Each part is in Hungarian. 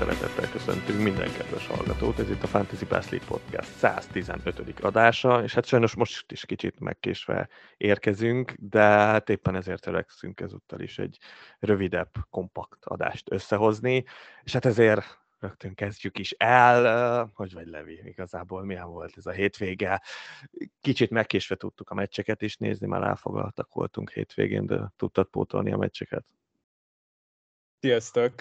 Szeretettel köszöntünk minden kedves hallgatót, ez itt a Fantasy Bass League Podcast 115. adása, és hát sajnos most is kicsit megkésve érkezünk, de hát éppen ezért törekszünk ezúttal is egy rövidebb, kompakt adást összehozni, és hát ezért rögtön kezdjük is el. Hogy vagy Levi, igazából milyen volt ez a hétvége? Kicsit megkésve tudtuk a meccseket is nézni, már elfoglaltak voltunk hétvégén, de tudtad pótolni a meccseket? Sziasztok!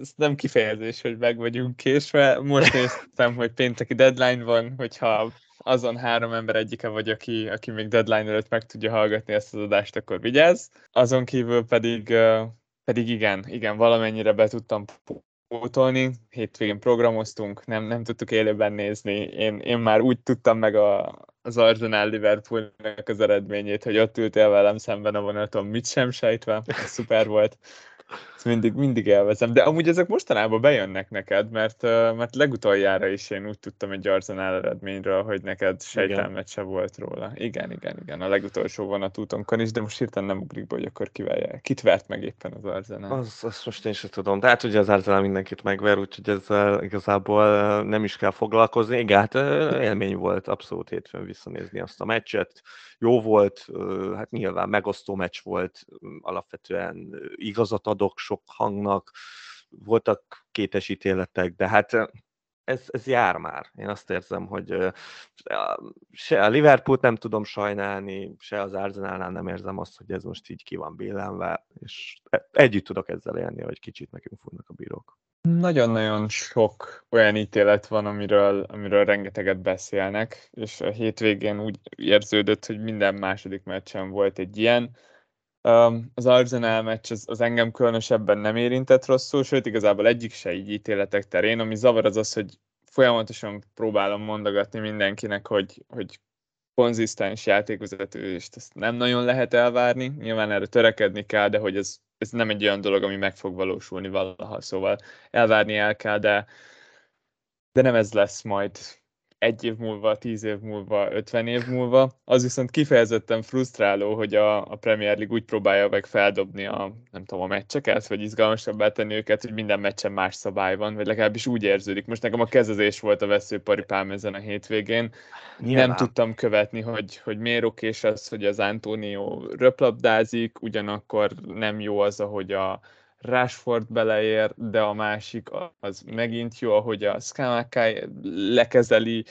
Ez nem kifejezés, hogy meg vagyunk késve. Most néztem, hogy pénteki deadline van, hogyha azon három ember egyike vagy, aki, aki még deadline előtt meg tudja hallgatni ezt az adást, akkor vigyázz. Azon kívül pedig, pedig igen, igen, valamennyire be tudtam pótolni. Hétvégén programoztunk, nem, nem tudtuk élőben nézni. Én, én már úgy tudtam meg a, az Arsenal Liverpoolnak az eredményét, hogy ott ültél velem szemben a vonaton, mit sem sejtve, szuper volt. Ezt mindig, mindig élvezem. De amúgy ezek mostanában bejönnek neked, mert, mert legutoljára is én úgy tudtam egy Arsenal eredményről, hogy neked sejtelmet se volt róla. Igen, igen, igen. A legutolsó vonatútonkon is, de most hirtelen nem ugrik hogy akkor kivel, kit vert meg éppen az Arsenal. Az, azt most én sem tudom. De hát ugye az Arsenal mindenkit megver, úgyhogy ezzel igazából nem is kell foglalkozni. Igen, hát élmény volt abszolút hétfőn visszanézni azt a meccset. Jó volt, hát nyilván megosztó meccs volt, alapvetően igazat adok sok hangnak, voltak kétes de hát ez, ez jár már. Én azt érzem, hogy se a Liverpoolt nem tudom sajnálni, se az Arsenalnál nem érzem azt, hogy ez most így ki van billenve, és e, együtt tudok ezzel élni, hogy kicsit nekünk fognak a bírók. Nagyon-nagyon sok olyan ítélet van, amiről, amiről rengeteget beszélnek, és a hétvégén úgy érződött, hogy minden második meccsen volt egy ilyen. Az Arsenal meccs az, az engem különösebben nem érintett rosszul, sőt igazából egyik se így ítéletek terén. Ami zavar az az, hogy folyamatosan próbálom mondogatni mindenkinek, hogy, hogy konzisztens játékvezető, és ezt nem nagyon lehet elvárni. Nyilván erre törekedni kell, de hogy ez, ez nem egy olyan dolog, ami meg fog valósulni valaha, szóval elvárni el kell, de, de nem ez lesz majd egy év múlva, tíz év múlva, ötven év múlva. Az viszont kifejezetten frusztráló, hogy a, a Premier League úgy próbálja meg feldobni a, nem tudom, a meccseket, vagy izgalmasabbá tenni őket, hogy minden meccsen más szabály van, vagy legalábbis úgy érződik. Most nekem a kezezés volt a veszőparipám ezen a hétvégén. Nyilván. Nem tudtam követni, hogy, hogy miért okés az, hogy az Antonio röplabdázik, ugyanakkor nem jó az, ahogy a, Rashford beleér, de a másik az megint jó, ahogy a Skamakai lekezeli,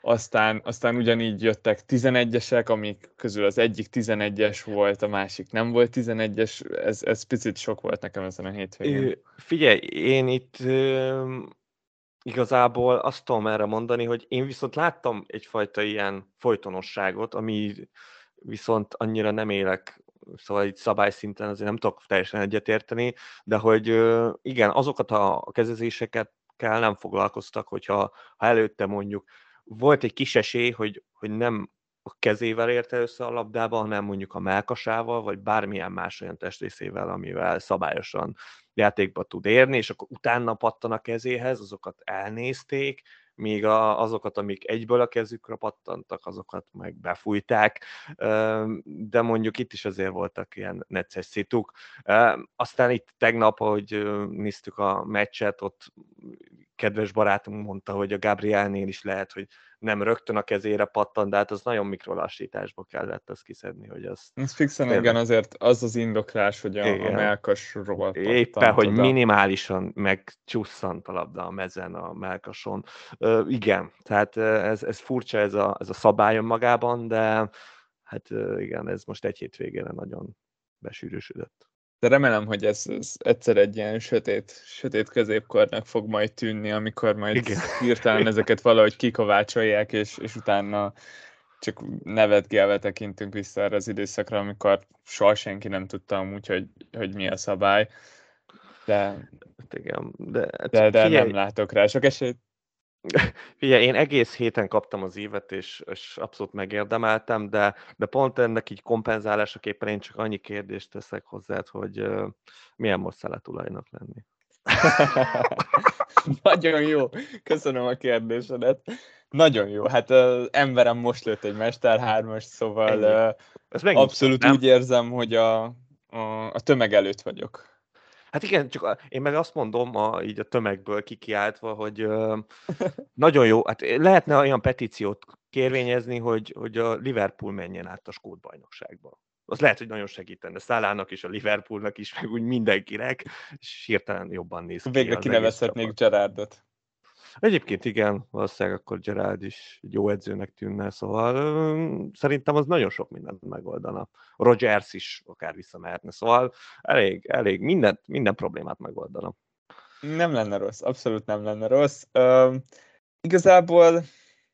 aztán, aztán ugyanígy jöttek 11-esek, amik közül az egyik 11-es volt, a másik nem volt 11-es, ez, ez picit sok volt nekem ezen a hétvégén. Figyelj, én itt igazából azt tudom erre mondani, hogy én viszont láttam egyfajta ilyen folytonosságot, ami viszont annyira nem élek szóval így szabályszinten azért nem tudok teljesen egyetérteni, de hogy igen, azokat a kezezéseket kell nem foglalkoztak, hogyha ha előtte mondjuk volt egy kis esély, hogy, hogy nem a kezével érte össze a labdába, hanem mondjuk a melkasával, vagy bármilyen más olyan testrészével, amivel szabályosan játékba tud érni, és akkor utána pattan a kezéhez, azokat elnézték, míg a, azokat, amik egyből a kezükre pattantak, azokat meg befújták, de mondjuk itt is azért voltak ilyen necces szituk. Aztán itt tegnap, ahogy néztük a meccset, ott kedves barátunk mondta, hogy a Gabrielnél is lehet, hogy nem rögtön a kezére pattan, de hát az nagyon mikrolassításba kellett azt kiszedni, hogy az... Ez fixen tényleg... igen, azért az az indoklás, hogy a, a melkas rovat Éppen, hogy oda. minimálisan megcsusszant a labda a mezen, a melkason. Uh, igen, tehát ez, ez furcsa ez a, ez a szabályon magában, de hát igen, ez most egy hétvégére nagyon besűrűsödött. De remélem, hogy ez, ez egyszer egy ilyen sötét, sötét középkornak fog majd tűnni, amikor majd Igen. hirtelen ezeket valahogy kikovácsolják, és, és utána csak nevetgélve tekintünk vissza erre az időszakra, amikor soha senki nem tudta amúgy, hogy, hogy mi a szabály. De, hát igen, de, de, de nem látok rá sok esélyt. Figyelj, én egész héten kaptam az évet, és, és abszolút megérdemeltem, de, de pont ennek így kompenzálásaképpen én csak annyi kérdést teszek hozzá, hogy uh, milyen most tulajnak lenni. Nagyon jó, köszönöm a kérdésedet. Nagyon jó, hát az emberem most lőtt egy Mester 3 szóval uh, abszolút úgy érzem, hogy a, a, a tömeg előtt vagyok. Hát igen, csak én meg azt mondom, a, így a tömegből kikiáltva, hogy ö, nagyon jó, hát lehetne olyan petíciót kérvényezni, hogy, hogy a Liverpool menjen át a Skót bajnokságba. Az lehet, hogy nagyon segítene Szálának és a Liverpoolnak is, meg úgy mindenkinek, és hirtelen jobban néz ki. Végre kinevezhetnék Gerardot. Egyébként igen, valószínűleg akkor Gerard is egy jó edzőnek tűnne, szóval szerintem az nagyon sok mindent megoldana. Rogers is akár visszamehetne, szóval elég, elég mindent, minden problémát megoldana. Nem lenne rossz, abszolút nem lenne rossz. Uh, igazából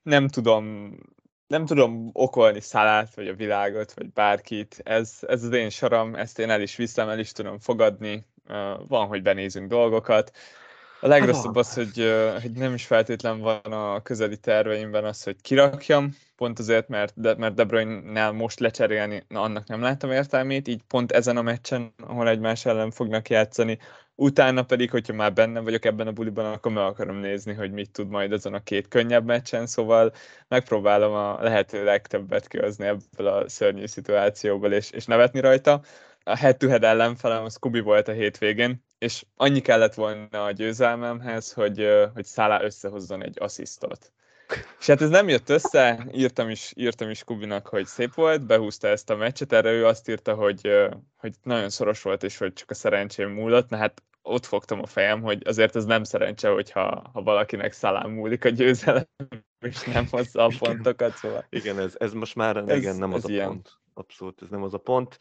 nem tudom, nem tudom okolni Szalát, vagy a világot, vagy bárkit. Ez, ez az én saram, ezt én el is viszem, el is tudom fogadni. Uh, van, hogy benézünk dolgokat. A legrosszabb az, hogy, hogy nem is feltétlen van a közeli terveimben az, hogy kirakjam, pont azért, mert De, mert De Bruyne-nál most lecserélni, na, annak nem láttam értelmét, így pont ezen a meccsen, ahol egymás ellen fognak játszani, utána pedig, hogyha már benne vagyok ebben a buliban, akkor meg akarom nézni, hogy mit tud majd ezen a két könnyebb meccsen, szóval megpróbálom a lehető legtöbbet kihozni ebből a szörnyű szituációból, és, és nevetni rajta. A head-to-head ellenfelem az Kubi volt a hétvégén, és annyi kellett volna a győzelmemhez, hogy, hogy Szálá összehozzon egy asszisztot. És hát ez nem jött össze, írtam is, írtam is Kubinak, hogy szép volt, behúzta ezt a meccset, erre ő azt írta, hogy, hogy nagyon szoros volt, és hogy csak a szerencsém múlott, na hát ott fogtam a fejem, hogy azért ez nem szerencse, hogyha ha valakinek szalám múlik a győzelem, és nem hozza a pontokat, szóval. Igen, ez, ez most már ez, igen, nem az a ilyen. pont. Abszolút, ez nem az a pont.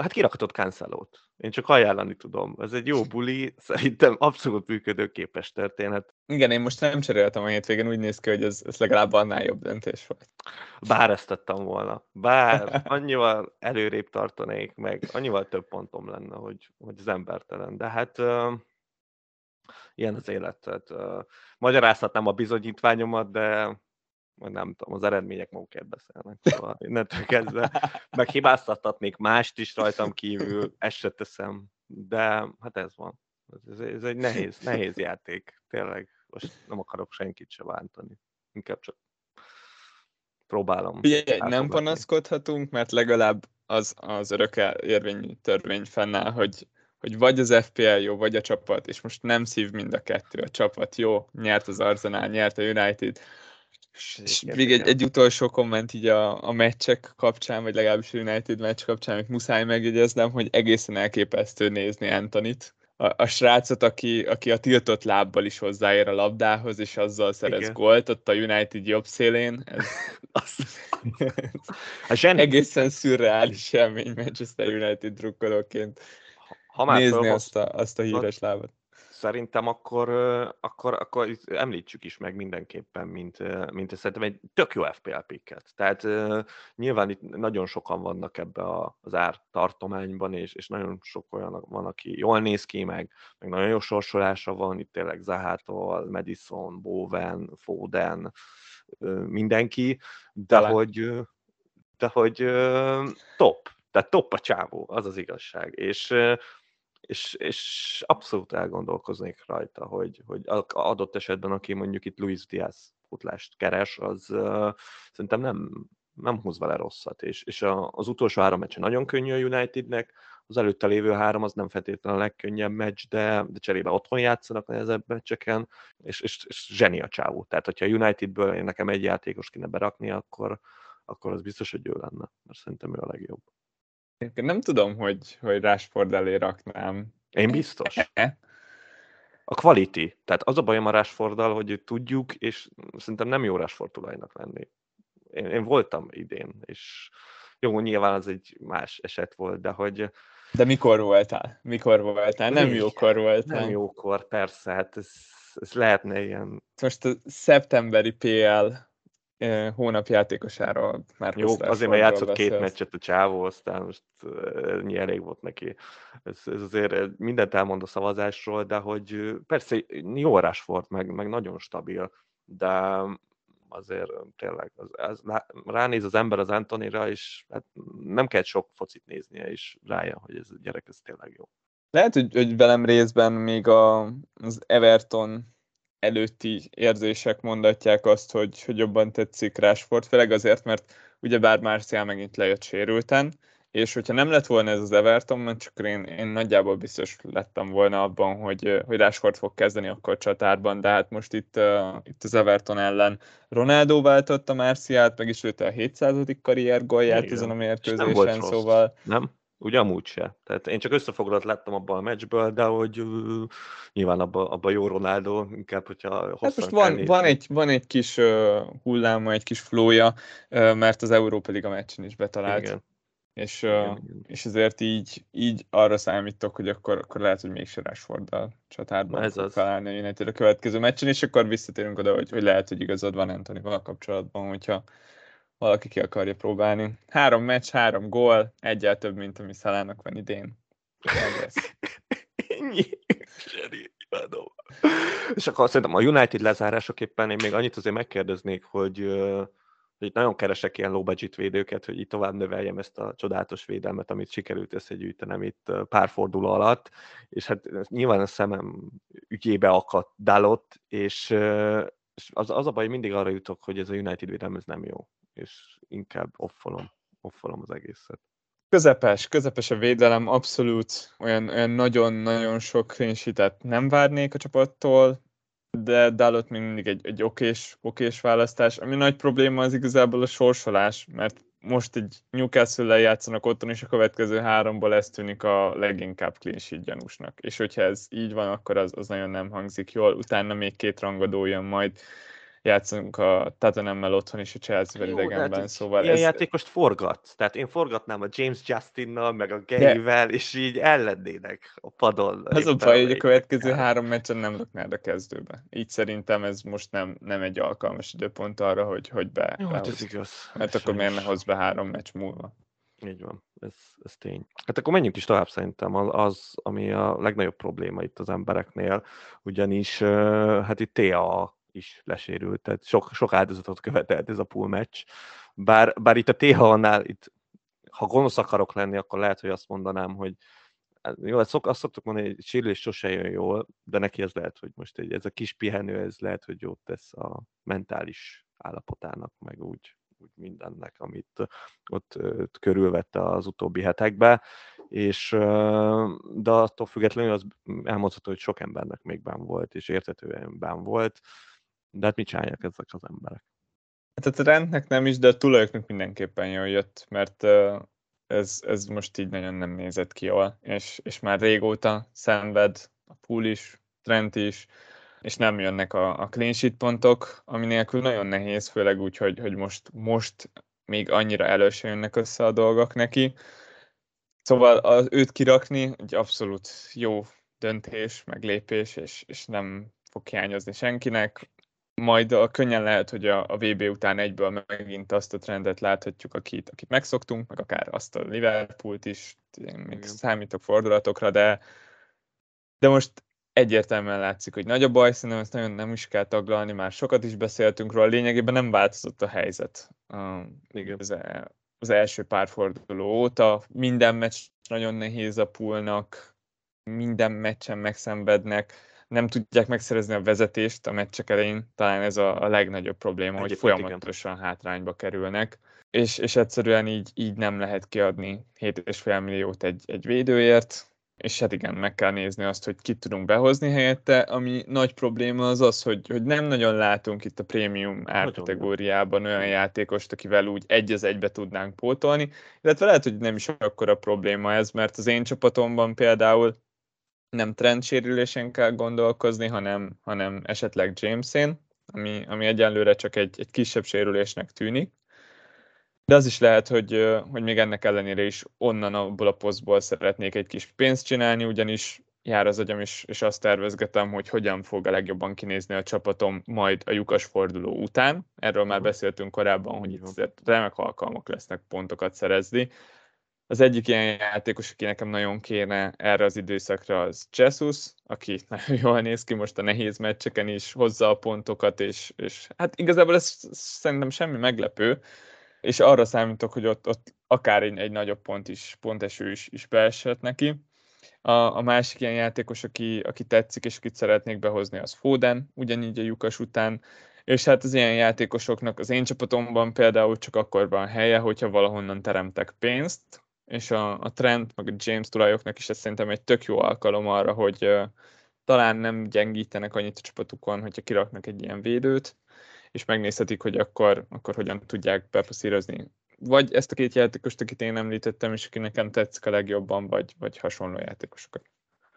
Hát kirakhatott Cancelót. Én csak ajánlani tudom. Ez egy jó buli, szerintem abszolút működőképes történet. Igen, én most nem cseréltem a hétvégén, úgy néz ki, hogy ez, ez legalább annál jobb döntés volt. Bár ezt tettem volna. Bár annyival előrébb tartanék, meg annyival több pontom lenne, hogy, hogy az embertelen. De hát uh, ilyen az élet. Tehát, uh, magyarázhatnám a bizonyítványomat, de vagy nem tudom, az eredmények magukért beszélnek. Szóval innentől kezdve meghibáztathatnék mást is rajtam kívül, ezt se teszem, de hát ez van. Ez, ez egy nehéz, nehéz játék, tényleg. Most nem akarok senkit se bántani. Inkább csak próbálom. Ugye, nem panaszkodhatunk, mert legalább az, az örök érvényű törvény fennáll, hogy, hogy vagy az FPL jó, vagy a csapat, és most nem szív mind a kettő. A csapat jó, nyert az Arsenal, nyert a United, és még egy, egy utolsó komment így a, a meccsek kapcsán, vagy legalábbis a United meccs kapcsán, amit muszáj megjegyeznem, hogy egészen elképesztő nézni Antonit. A, a srácot, aki, aki a tiltott lábbal is hozzáér a labdához, és azzal szerez Igen. gólt, ott a United jobb szélén. Ez, ez egészen szürreális élmény Manchester United drukkolóként. Ha már nézni azt a, azt a híres lábat szerintem akkor, akkor, akkor említsük is meg mindenképpen, mint, mint szerintem egy tök jó FPL picket. Tehát nyilván itt nagyon sokan vannak ebbe az ár tartományban, és, és nagyon sok olyan van, aki jól néz ki, meg, meg nagyon jó sorsolása van, itt tényleg Zahától, Madison, Bowen, Foden, mindenki, de Talán. hogy, de hogy top, tehát top a csávó, az az igazság. És és, és abszolút elgondolkoznék rajta, hogy, hogy adott esetben, aki mondjuk itt Luis Diaz futlást keres, az uh, szerintem nem, nem húz vele rosszat, és, és a, az utolsó három meccse nagyon könnyű a Unitednek, az előtte lévő három az nem feltétlenül a legkönnyebb meccs, de, de cserébe otthon játszanak nehezebb meccseken, és, és, és zseni a csávó. Tehát, hogyha a Unitedből én nekem egy játékos kéne berakni, akkor, akkor az biztos, hogy ő lenne, mert szerintem ő a legjobb. Nem tudom, hogy, hogy Rashford elé raknám. Én biztos. A quality. Tehát az a bajom a Rashforddal, hogy tudjuk, és szerintem nem jó Rashford tulajnak lenni. Én, én voltam idén, és jó, nyilván az egy más eset volt, de hogy... De mikor voltál? Mikor voltál? Nem jókor voltál. Nem jókor, persze, hát ez, ez lehetne ilyen... Most a szeptemberi PL hónap játékosáról már Jó, azért mert játszott beszélsz. két meccset a csávó, aztán most ennyi elég volt neki. Ez, ez azért mindent elmond a szavazásról, de hogy persze jó volt, meg, meg nagyon stabil, de azért tényleg az, az, ránéz az ember az Antonira, és hát nem kell sok focit néznie, és rájön, hogy ez a gyerek ez tényleg jó. Lehet, hogy, hogy velem részben még a, az Everton előtti érzések mondatják azt, hogy, hogy jobban tetszik Rashford, főleg azért, mert ugyebár Marcial megint lejött sérülten, és hogyha nem lett volna ez az Everton meccs, akkor én, én nagyjából biztos lettem volna abban, hogy, hogy Rashford fog kezdeni akkor csatárban, de hát most itt, uh, itt az Everton ellen Ronaldo váltotta Márciát, meg is lőtte a 700. karrier gólját ezen a mérkőzésen, szóval... Rossz. Nem? Ugye amúgy se. Tehát én csak összefoglalót láttam abban a meccsből, de hogy uh, nyilván abban abba jó Ronaldo, inkább, hogyha Hát most van, van, egy, van egy kis uh, hulláma, egy kis flója, uh, mert az Európa Liga meccsen is betalált. Igen. És, igen, uh, igen. és ezért így, így arra számítok, hogy akkor, akkor lehet, hogy mégse Rashforddal csatárban Ez az. felállni a United a következő meccsen, és akkor visszatérünk oda, hogy, hogy lehet, hogy igazad van Antonival kapcsolatban, hogyha valaki ki akarja próbálni. Három meccs, három gól, egyel több, mint ami Szalának van idén. Ennyi. És akkor szerintem a United lezárásoképpen én még annyit azért megkérdeznék, hogy, hogy nagyon keresek ilyen low budget védőket, hogy itt tovább növeljem ezt a csodálatos védelmet, amit sikerült összegyűjtenem itt pár forduló alatt, és hát nyilván a szemem ügyébe akadt Dalot, és, és az, az a baj, hogy mindig arra jutok, hogy ez a United védelem ez nem jó és inkább offolom, offolom az egészet. Közepes, közepes a védelem, abszolút olyan, olyan nagyon-nagyon sok clean nem várnék a csapattól, de Dalot még mindig egy, egy okés, okés választás. Ami nagy probléma az igazából a sorsolás, mert most egy Newcastle-lel játszanak otthon, és a következő háromból ez tűnik a leginkább clean gyanúsnak. És hogyha ez így van, akkor az, az nagyon nem hangzik jól. Utána még két rangadó jön majd játszunk a Tottenhammel otthon is a Chelsea-vel idegenben, hát szóval ilyen ez... játékost forgat. Tehát én forgatnám a James Justinnal, meg a Garyvel, De... és így ellennének a padon. Az a baj, hogy a következő három meccsen nem raknád a kezdőbe. Így szerintem ez most nem, nem egy alkalmas időpont arra, hogy, hogy be. Jó, hát ez igaz. Hát akkor miért ne hoz be három meccs múlva? Így van, ez, ez tény. Hát akkor menjünk is tovább szerintem, az, ami a legnagyobb probléma itt az embereknél, ugyanis hát itt TA is lesérült, tehát sok, sok áldozatot követelt ez a pool meccs. Bár, bár itt a TH-nál, itt, ha gonosz akarok lenni, akkor lehet, hogy azt mondanám, hogy hát jó, azt, szok, azt szoktuk mondani, hogy sérülés sose jön jól, de neki ez lehet, hogy most egy, ez a kis pihenő, ez lehet, hogy jót tesz a mentális állapotának, meg úgy, úgy mindennek, amit ott körülvette az utóbbi hetekben, és de attól függetlenül az elmondható, hogy sok embernek még bán volt, és értetően bán volt, de hát mit csinálják ezek az emberek? Hát a rendnek nem is, de a tulajoknak mindenképpen jól jött, mert ez, ez most így nagyon nem nézett ki jól, és, és már régóta szenved a pool is, Trent is, és nem jönnek a, a clean sheet pontok, ami nélkül nagyon nehéz, főleg úgy, hogy, hogy most, most még annyira előse jönnek össze a dolgok neki. Szóval az őt kirakni egy abszolút jó döntés, meglépés, és, és nem fog hiányozni senkinek majd a, könnyen lehet, hogy a, a VB után egyből megint azt a trendet láthatjuk, akit, akit megszoktunk, meg akár azt a Liverpoolt is, én még Igen. számítok fordulatokra, de, de most egyértelműen látszik, hogy nagy a baj, szerintem ezt nagyon nem is kell taglalni, már sokat is beszéltünk róla, lényegében nem változott a helyzet Igen. Az, e, az első pár forduló óta. Minden meccs nagyon nehéz a poolnak, minden meccsen megszenvednek, nem tudják megszerezni a vezetést a meccsek elején, talán ez a, a legnagyobb probléma, Egyébként hogy folyamatosan igen. hátrányba kerülnek, és, és egyszerűen így, így nem lehet kiadni 7,5 milliót egy, egy védőért, és hát igen, meg kell nézni azt, hogy kit tudunk behozni helyette, ami nagy probléma az az, hogy, hogy nem nagyon látunk itt a prémium árkategóriában olyan játékost, akivel úgy egy az egybe tudnánk pótolni, illetve lehet, hogy nem is akkora probléma ez, mert az én csapatomban például nem trendsérülésen kell gondolkozni, hanem, hanem esetleg Jamesén, ami, ami egyenlőre csak egy, egy kisebb sérülésnek tűnik. De az is lehet, hogy, hogy még ennek ellenére is onnan abból a posztból szeretnék egy kis pénzt csinálni, ugyanis jár az agyam, és, és azt tervezgetem, hogy hogyan fog a legjobban kinézni a csapatom majd a lyukas forduló után. Erről már beszéltünk korábban, hogy itt remek alkalmak lesznek pontokat szerezni. Az egyik ilyen játékos, aki nekem nagyon kéne erre az időszakra, az Jesus, aki nagyon jól néz ki most a nehéz meccseken is, hozza a pontokat, és, és hát igazából ez szerintem semmi meglepő, és arra számítok, hogy ott, ott akár egy, egy nagyobb pont is, ponteső is, is beesett neki. A, a másik ilyen játékos, aki, aki tetszik, és akit szeretnék behozni, az Foden, ugyanígy a lyukas után, és hát az ilyen játékosoknak az én csapatomban például csak akkor van helye, hogyha valahonnan teremtek pénzt, és a, a Trent, meg a James tulajoknak is ez szerintem egy tök jó alkalom arra, hogy talán nem gyengítenek annyit a csapatukon, hogyha kiraknak egy ilyen védőt, és megnézhetik, hogy akkor, akkor hogyan tudják bepasszírozni vagy ezt a két játékost, akit én említettem, és aki nekem tetszik a legjobban, vagy, vagy hasonló játékosokat.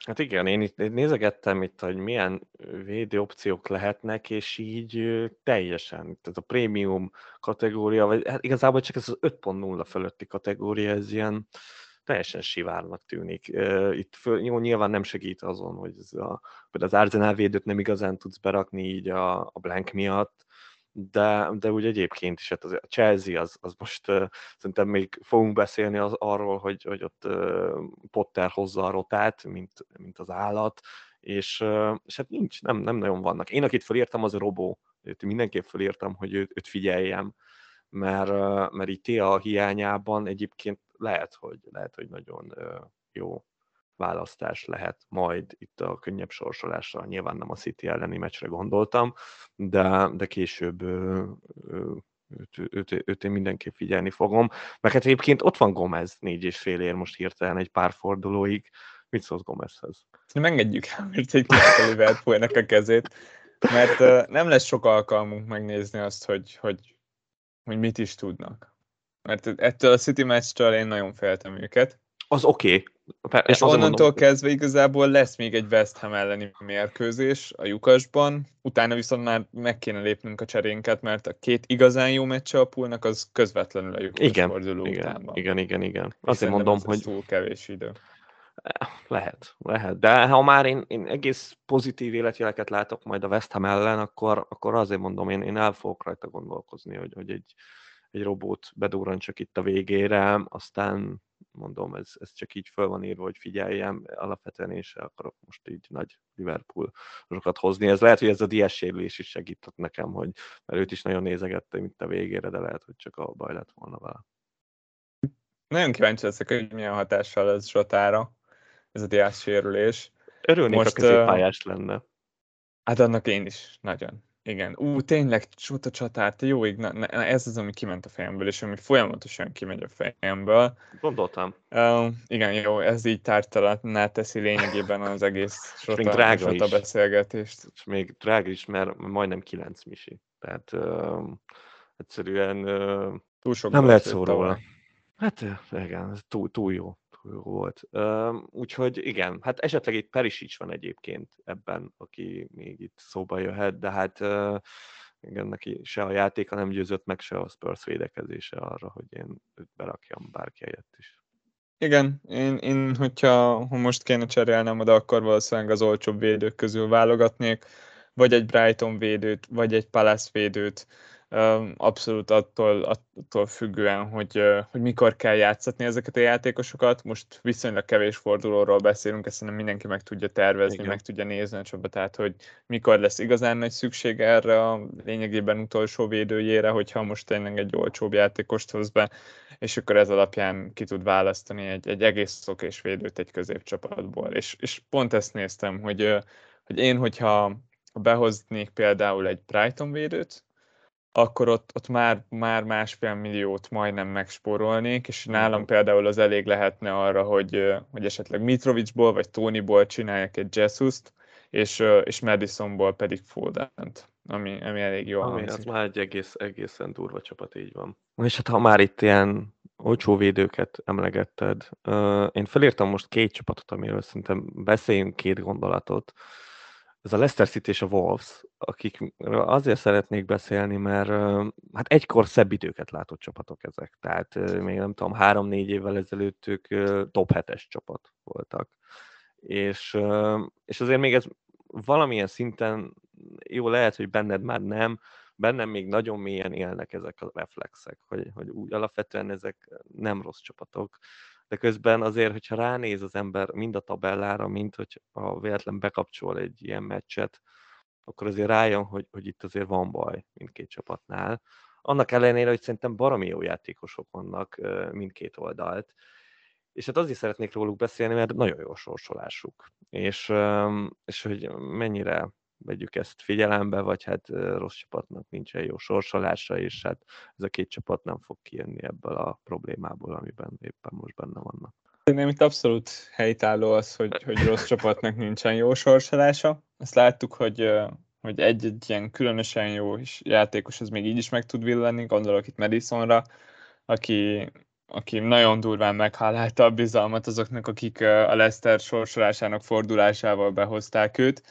Hát igen, én itt nézegettem itt, hogy milyen védő opciók lehetnek, és így teljesen, tehát a prémium kategória, vagy hát igazából csak ez az 5.0 fölötti kategória, ez ilyen teljesen sivárnak tűnik. Itt föl, jó, nyilván nem segít azon, hogy ez a, például az Arsenal védőt nem igazán tudsz berakni így a, a blank miatt, de, de úgy egyébként is, hát az, a Chelsea az, az most uh, szerintem még fogunk beszélni az, arról, hogy, hogy ott uh, Potter hozza a rotát, mint, mint az állat, és, uh, és hát nincs, nem, nem nagyon vannak. Én, akit felírtam, az a Robó. Őt mindenképp felírtam, hogy őt, őt figyeljem, mert, uh, mert itt a hiányában egyébként lehet, hogy, lehet, hogy nagyon uh, jó választás lehet majd itt a könnyebb sorsolásra. Nyilván nem a City elleni meccsre gondoltam, de, de később őt, őt, őt én mindenképp figyelni fogom. Meg hát egyébként ott van Gomez négy és fél ér most hirtelen egy pár fordulóig. Mit szólsz Gomezhez? Nem engedjük mert egy a Liverpoolnak a kezét, mert uh, nem lesz sok alkalmunk megnézni azt, hogy, hogy, hogy mit is tudnak. Mert ettől a City meccstől én nagyon féltem őket. Az oké, okay. És onnantól mondom, kezdve igazából lesz még egy West Ham elleni mérkőzés a lyukasban, utána viszont már meg kéne lépnünk a cserénket, mert a két igazán jó meccse a poolnak az közvetlenül a lyukas igen, forduló igen, után van. Igen, igen, igen. Azért mondom, az hogy... túl kevés idő. Lehet, lehet. De ha már én, én egész pozitív életjeleket látok majd a West Ham ellen, akkor, akkor azért mondom, én, én el fogok rajta gondolkozni, hogy, hogy egy, egy robót bedurrancsak itt a végére, aztán mondom, ez, ez csak így föl van írva, hogy figyeljem, alapvetően én sem akarok most így nagy Liverpool sokat hozni. Ez lehet, hogy ez a diás sérülés is segített nekem, hogy mert őt is nagyon nézegette, mint a végére, de lehet, hogy csak a baj lett volna vele. Nagyon kíváncsi leszek, hogy milyen hatással ez Zsotára, ez a diás sérülés. Örülnék, most, a középpályás lenne. Hát annak én is, nagyon. Igen, ú, tényleg csúta csatár, jó ég, na, na, ez az, ami kiment a fejemből, és ami folyamatosan kimegy a fejemből. Gondoltam. Uh, igen, jó, ez így tártalatná teszi lényegében az egész sota, drága sota beszélgetést. És még drága is, mert majdnem 9 misi. Tehát uh, egyszerűen uh, túl sok nem lehet szó róla. Hát igen, ez túl, túl jó volt. Úgyhogy igen, hát esetleg itt Perisic van egyébként ebben, aki még itt szóba jöhet, de hát igen, neki se a játéka nem győzött meg, se a Spurs védekezése arra, hogy én őt berakjam bárki helyett is. Igen, én, én hogyha ha most kéne cserélnem oda, akkor valószínűleg az olcsóbb védők közül válogatnék, vagy egy Brighton védőt, vagy egy Palace védőt, abszolút attól, attól függően, hogy, hogy mikor kell játszatni ezeket a játékosokat. Most viszonylag kevés fordulóról beszélünk, ezt nem mindenki meg tudja tervezni, Igen. meg tudja nézni a tehát hogy mikor lesz igazán nagy szükség erre a lényegében utolsó védőjére, hogyha most tényleg egy olcsóbb játékost hoz be, és akkor ez alapján ki tud választani egy, egy egész szokés védőt egy középcsapatból. És, és pont ezt néztem, hogy, hogy én, hogyha behoznék például egy Brighton védőt, akkor ott, ott már, már másfél milliót majdnem megspórolnék, és nálam például az elég lehetne arra, hogy, hogy esetleg Mitrovicsból vagy Tonyból csinálják egy Jesus-t, és, és Madisonból pedig Fodent, ami, ami elég jó. Ami az már egy egész, egészen durva csapat, így van. És hát ha már itt ilyen olcsó védőket emlegetted, én felírtam most két csapatot, amiről szerintem beszéljünk két gondolatot ez a Leicester City és a Wolves, akik azért szeretnék beszélni, mert hát egykor szebb időket látott csapatok ezek. Tehát még nem tudom, három-négy évvel ezelőtt ők top 7-es csapat voltak. És, és azért még ez valamilyen szinten jó lehet, hogy benned már nem, bennem még nagyon mélyen élnek ezek a reflexek, hogy, hogy úgy alapvetően ezek nem rossz csapatok, de közben azért, hogyha ránéz az ember mind a tabellára, mint hogy a véletlen bekapcsol egy ilyen meccset, akkor azért rájön, hogy, hogy itt azért van baj mindkét csapatnál. Annak ellenére, hogy szerintem baromi jó játékosok vannak mindkét oldalt, és hát azért szeretnék róluk beszélni, mert nagyon jó sorsolásuk, és, és hogy mennyire vegyük ezt figyelembe, vagy hát rossz csapatnak nincsen jó sorsolása, és hát ez a két csapat nem fog kijönni ebből a problémából, amiben éppen most benne vannak. Szerintem itt abszolút helytálló az, hogy, hogy rossz csapatnak nincsen jó sorsolása. Ezt láttuk, hogy, hogy egy-egy ilyen különösen jó játékos az még így is meg tud villani, gondolok itt Madisonra, aki, aki nagyon durván meghálálta a bizalmat azoknak, akik a Leicester sorsolásának fordulásával behozták őt,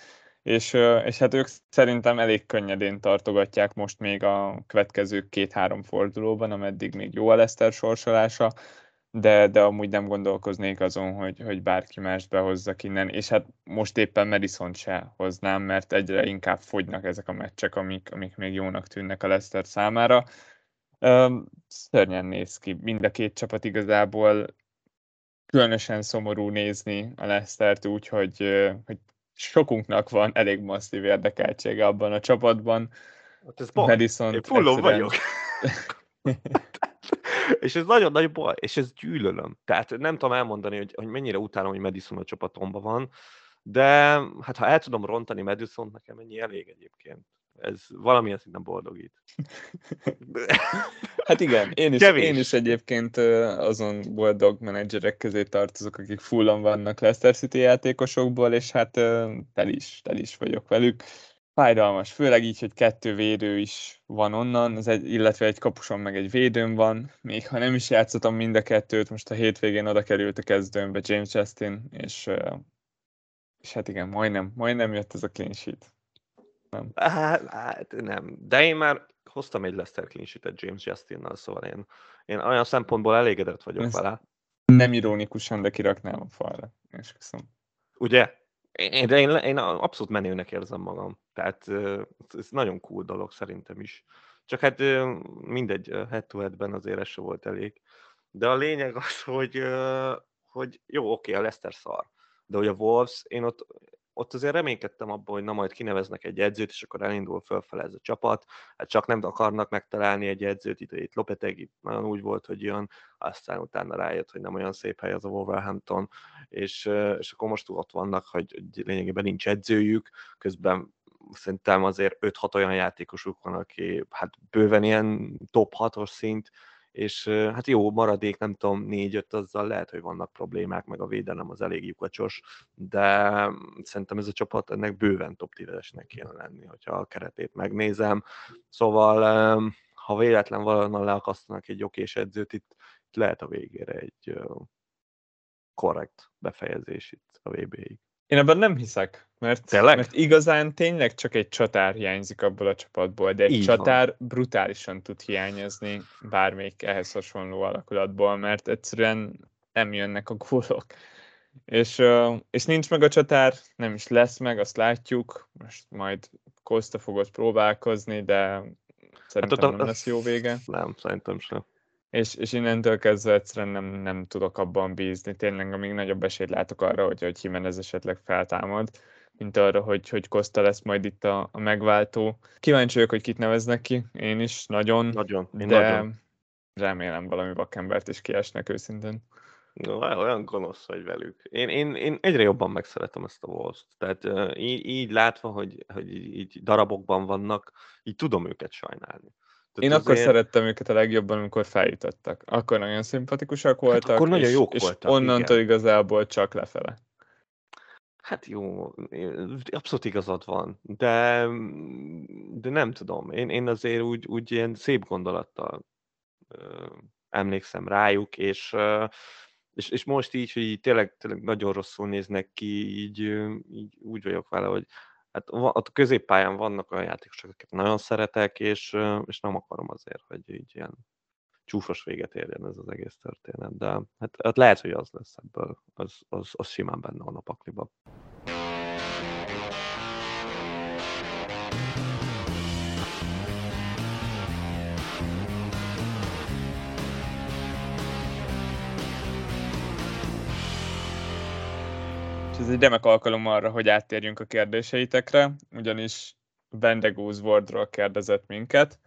és, és hát ők szerintem elég könnyedén tartogatják most még a következő két-három fordulóban, ameddig még jó a Leicester sorsolása, de, de amúgy nem gondolkoznék azon, hogy, hogy bárki mást behozzak innen, és hát most éppen Madison se hoznám, mert egyre inkább fogynak ezek a meccsek, amik, amik még jónak tűnnek a Leicester számára. Um, szörnyen néz ki. Mind a két csapat igazából különösen szomorú nézni a Leicester-t úgy, hogy, hogy sokunknak van elég masszív érdekeltsége abban a csapatban. Hát ez baj. Madison Én fullon egyszerűen... vagyok. és ez nagyon nagy baj, és ez gyűlölöm. Tehát nem tudom elmondani, hogy, hogy mennyire utálom, hogy Madison a csapatomban van, de hát ha el tudom rontani Madison, nekem ennyi elég egyébként. Ez valamilyen szinten boldogít. hát igen, én is, én is egyébként azon boldog menedzserek közé tartozok, akik fullan vannak Leicester City játékosokból, és hát tel is, tel is vagyok velük fájdalmas, főleg így, hogy kettő védő is van onnan, az egy, illetve egy kapuson meg egy védőm van, még ha nem is játszottam mind a kettőt, most a hétvégén oda került a kezdőmbe James Justin, és, és hát igen, majdnem, majdnem jött ez a clean sheet. Nem. Hát, hát nem, de én már hoztam egy Lester clean James Justinnal, szóval én, én olyan szempontból elégedett vagyok ez vele. Nem ironikusan, de kiraknám a falra. És köszönöm. Ugye? Én, de én, én abszolút menőnek érzem magam. Tehát ez nagyon cool dolog szerintem is. Csak hát mindegy, head to headben azért ez se volt elég. De a lényeg az, hogy, hogy jó, oké, a Leicester szar. De hogy a Wolves, én ott ott azért reménykedtem abban, hogy na majd kineveznek egy edzőt, és akkor elindul fölfele ez a csapat. Hát csak nem akarnak megtalálni egy edzőt, itt, itt Lopetegi nagyon úgy volt, hogy jön, aztán utána rájött, hogy nem olyan szép hely az a Wolverhampton, és, és akkor most ott vannak, hogy lényegében nincs edzőjük, közben szerintem azért 5-6 olyan játékosuk van, aki hát bőven ilyen top 6-os szint, és hát jó, maradék, nem tudom, négy-öt, azzal lehet, hogy vannak problémák, meg a védelem az elég lyukacsos, de szerintem ez a csapat ennek bőven top 10-esnek kéne lenni, hogyha a keretét megnézem. Szóval, ha véletlen valahonnan leakasztanak egy okés edzőt, itt, itt lehet a végére egy korrekt befejezés itt a VB-ig. Én ebben nem hiszek, mert, mert igazán tényleg csak egy csatár hiányzik abból a csapatból, de egy Így csatár van. brutálisan tud hiányozni bármelyik ehhez hasonló alakulatból, mert egyszerűen nem jönnek a gólok. És, és nincs meg a csatár, nem is lesz meg, azt látjuk, most majd Costa fogod próbálkozni, de szerintem hát, nem lesz jó vége. Nem, szerintem sem és, és innentől kezdve egyszerűen nem, nem tudok abban bízni. Tényleg még nagyobb esélyt látok arra, hogy, hogy Jimenez esetleg feltámad, mint arra, hogy, hogy Costa lesz majd itt a, a megváltó. Kíváncsi vagyok, hogy kit neveznek ki, én is nagyon, nagyon én de nagyon. remélem valami vakembert is kiesnek őszintén. No, olyan gonosz vagy velük. Én, én, én egyre jobban megszeretem ezt a wolves Tehát így, így látva, hogy, hogy így darabokban vannak, így tudom őket sajnálni. Tehát Én akkor én... szerettem őket a legjobban, amikor feljutottak. Akkor nagyon szimpatikusak voltak, hát akkor nagyon és, jók és voltak, onnantól igen. igazából csak lefele. Hát jó, abszolút igazad van, de, de nem tudom. Én, én azért úgy, úgy ilyen szép gondolattal ö, emlékszem rájuk, és, ö, és, és most így, hogy így tényleg, tényleg nagyon rosszul néznek ki, így, így úgy vagyok vele, hogy hát a középpályán vannak olyan játékosok, akiket nagyon szeretek, és, és nem akarom azért, hogy így ilyen csúfos véget érjen ez az egész történet, de hát, hát lehet, hogy az lesz ebből, az, az, az simán benne van a pakliban. Ez egy remek alkalom arra, hogy áttérjünk a kérdéseitekre, ugyanis Bendegúz Wardról kérdezett minket.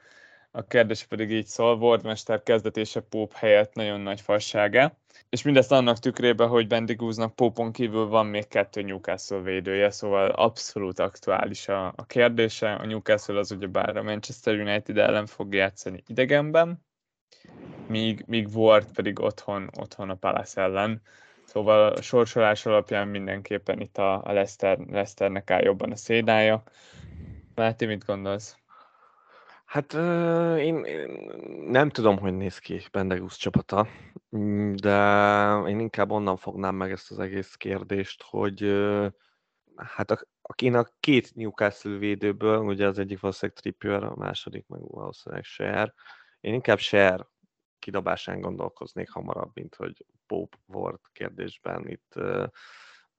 a kérdés pedig így szól, Wardmester kezdetése Pope helyett nagyon nagy fassága. És mindezt annak tükrében, hogy Bendigúznak Popon kívül van még kettő Newcastle védője, szóval abszolút aktuális a, a kérdése. A Newcastle az ugye bár a Manchester United ellen fog játszani idegenben, míg, míg Ward pedig otthon, otthon a Palace ellen. Szóval a sorsolás alapján mindenképpen itt a, a Leicester, Leicesternek áll jobban a szédája. Máté, mit gondolsz? Hát én, én nem tudom, hogy néz ki Bendegusz csapata, mm, de én inkább onnan fognám meg ezt az egész kérdést, hogy hát akinek két Newcastle védőből, ugye az egyik valószínűleg Trippier, a második meg valószínűleg Share, én inkább Share kidobásán gondolkoznék hamarabb, mint hogy Pope volt kérdésben itt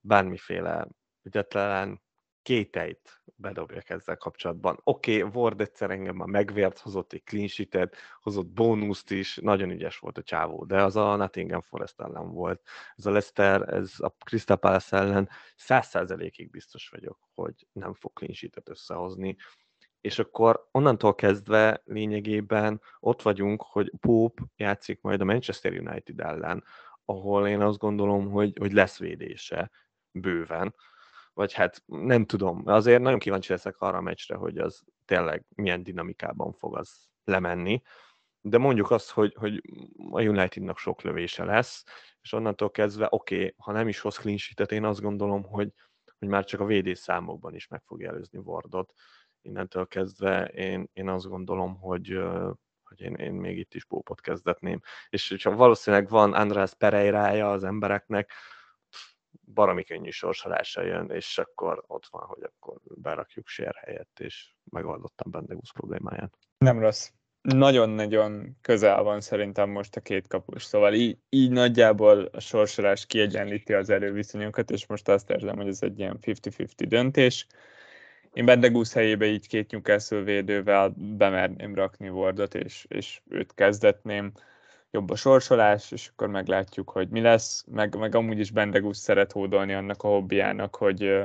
bármiféle ügyetlen kételyt bedobjak ezzel kapcsolatban. Oké, okay, Ward egyszer engem már megvért, hozott egy clean sheet hozott bónuszt is, nagyon ügyes volt a csávó, de az a Nottingham Forest ellen volt. Ez a Leicester, ez a Crystal Palace ellen száz százalékig biztos vagyok, hogy nem fog clean sheet összehozni. És akkor onnantól kezdve lényegében ott vagyunk, hogy Pope játszik majd a Manchester United ellen, ahol én azt gondolom, hogy, hogy lesz védése bőven vagy hát nem tudom, azért nagyon kíváncsi leszek arra a meccsre, hogy az tényleg milyen dinamikában fog az lemenni, de mondjuk azt, hogy, hogy a Unitednak sok lövése lesz, és onnantól kezdve, oké, okay, ha nem is hoz clean én azt gondolom, hogy, hogy már csak a védés számokban is meg fogja előzni Wardot. Innentől kezdve én, én azt gondolom, hogy, hogy én, én még itt is pópot kezdetném. És hogyha valószínűleg van András Pereirája az embereknek, baromi könnyű sorsolása jön, és akkor ott van, hogy akkor berakjuk sér helyett, és megoldottam Bendegusz problémáját. Nem rossz. Nagyon-nagyon közel van szerintem most a két kapus, szóval így, így nagyjából a sorsolás kiegyenlíti az erőviszonyokat, és most azt érzem, hogy ez egy ilyen 50-50 döntés. Én Bendegusz helyébe így két Newcastle védővel bemerném rakni Wardot, és, és őt kezdetném jobb a sorsolás, és akkor meglátjuk, hogy mi lesz, meg, meg amúgy is Bendegus szeret hódolni annak a hobbiának, hogy,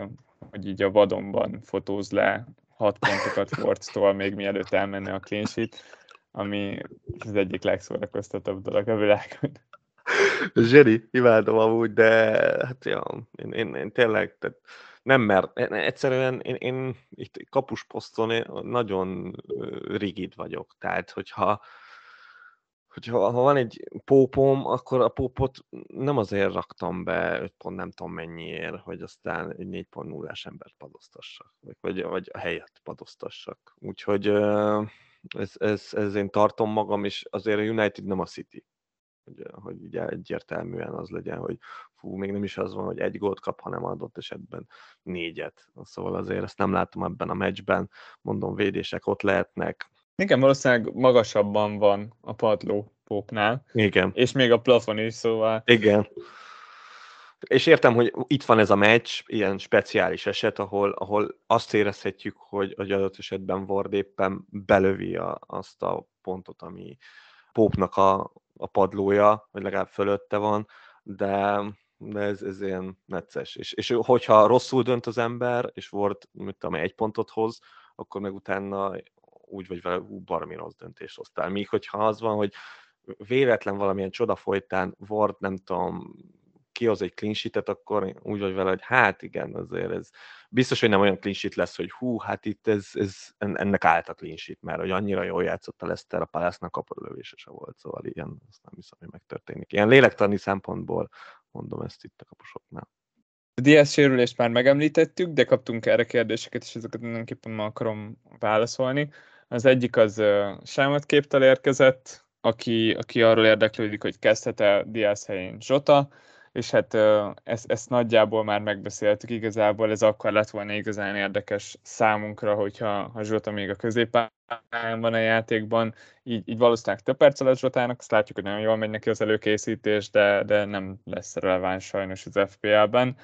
hogy így a vadonban fotóz le hat pontokat Forctól, még mielőtt elmenne a clean ami az egyik legszórakoztatóbb dolog a világon. Zseni, imádom amúgy, de hát ja, én, én, én tényleg tehát nem mert, egyszerűen én, én itt kapusposzton nagyon rigid vagyok, tehát hogyha hogyha ha van egy pópom, akkor a pópot nem azért raktam be 5 pont nem tudom mennyiért, hogy aztán egy 4.0-ás embert padoztassak, vagy, vagy a helyet padoztassak. Úgyhogy ez, ez, ez, én tartom magam, és azért a United nem a City. Hogy, hogy ugye egyértelműen az legyen, hogy fú, még nem is az van, hogy egy gólt kap, hanem adott esetben négyet. Szóval azért ezt nem látom ebben a meccsben. Mondom, védések ott lehetnek, igen, valószínűleg magasabban van a padló Pópnál. Igen. És még a plafon is, szóval... Igen. És értem, hogy itt van ez a meccs, ilyen speciális eset, ahol, ahol azt érezhetjük, hogy, hogy adott esetben Ward éppen belövi a, azt a pontot, ami Pópnak a, a padlója, vagy legalább fölötte van, de, de ez, ez ilyen necces. És, és hogyha rosszul dönt az ember, és Ward, mit tudom, egy pontot hoz, akkor meg utána úgy vagy vele, ú, baromi rossz döntést hoztál. Míg hogyha az van, hogy véletlen valamilyen csoda folytán Ward, nem tudom, kihoz egy clean sheet akkor úgy vagy vele, hogy hát igen, azért ez biztos, hogy nem olyan clean sheet lesz, hogy hú, hát itt ez, ez ennek állt a clean sheet, mert hogy annyira jól játszott a Leszter, a Palace-nak kaparulövése se volt, szóval ilyen, azt nem hiszem, hogy megtörténik. Ilyen lélektani szempontból mondom ezt itt a kapusoknál. A DS sérülést már megemlítettük, de kaptunk erre kérdéseket, és ezeket mindenképpen ma akarom válaszolni. Az egyik az uh, képtel érkezett, aki, aki arról érdeklődik, hogy kezdhet-e Diaz helyén Zsota, és hát ezt, ezt nagyjából már megbeszéltük igazából, ez akkor lett volna igazán érdekes számunkra, hogyha ha Zsota még a középpályán van a játékban, így, így valószínűleg több perc lesz Zsotának, azt látjuk, hogy nagyon jól megy neki az előkészítés, de, de nem lesz releváns sajnos az FPL-ben.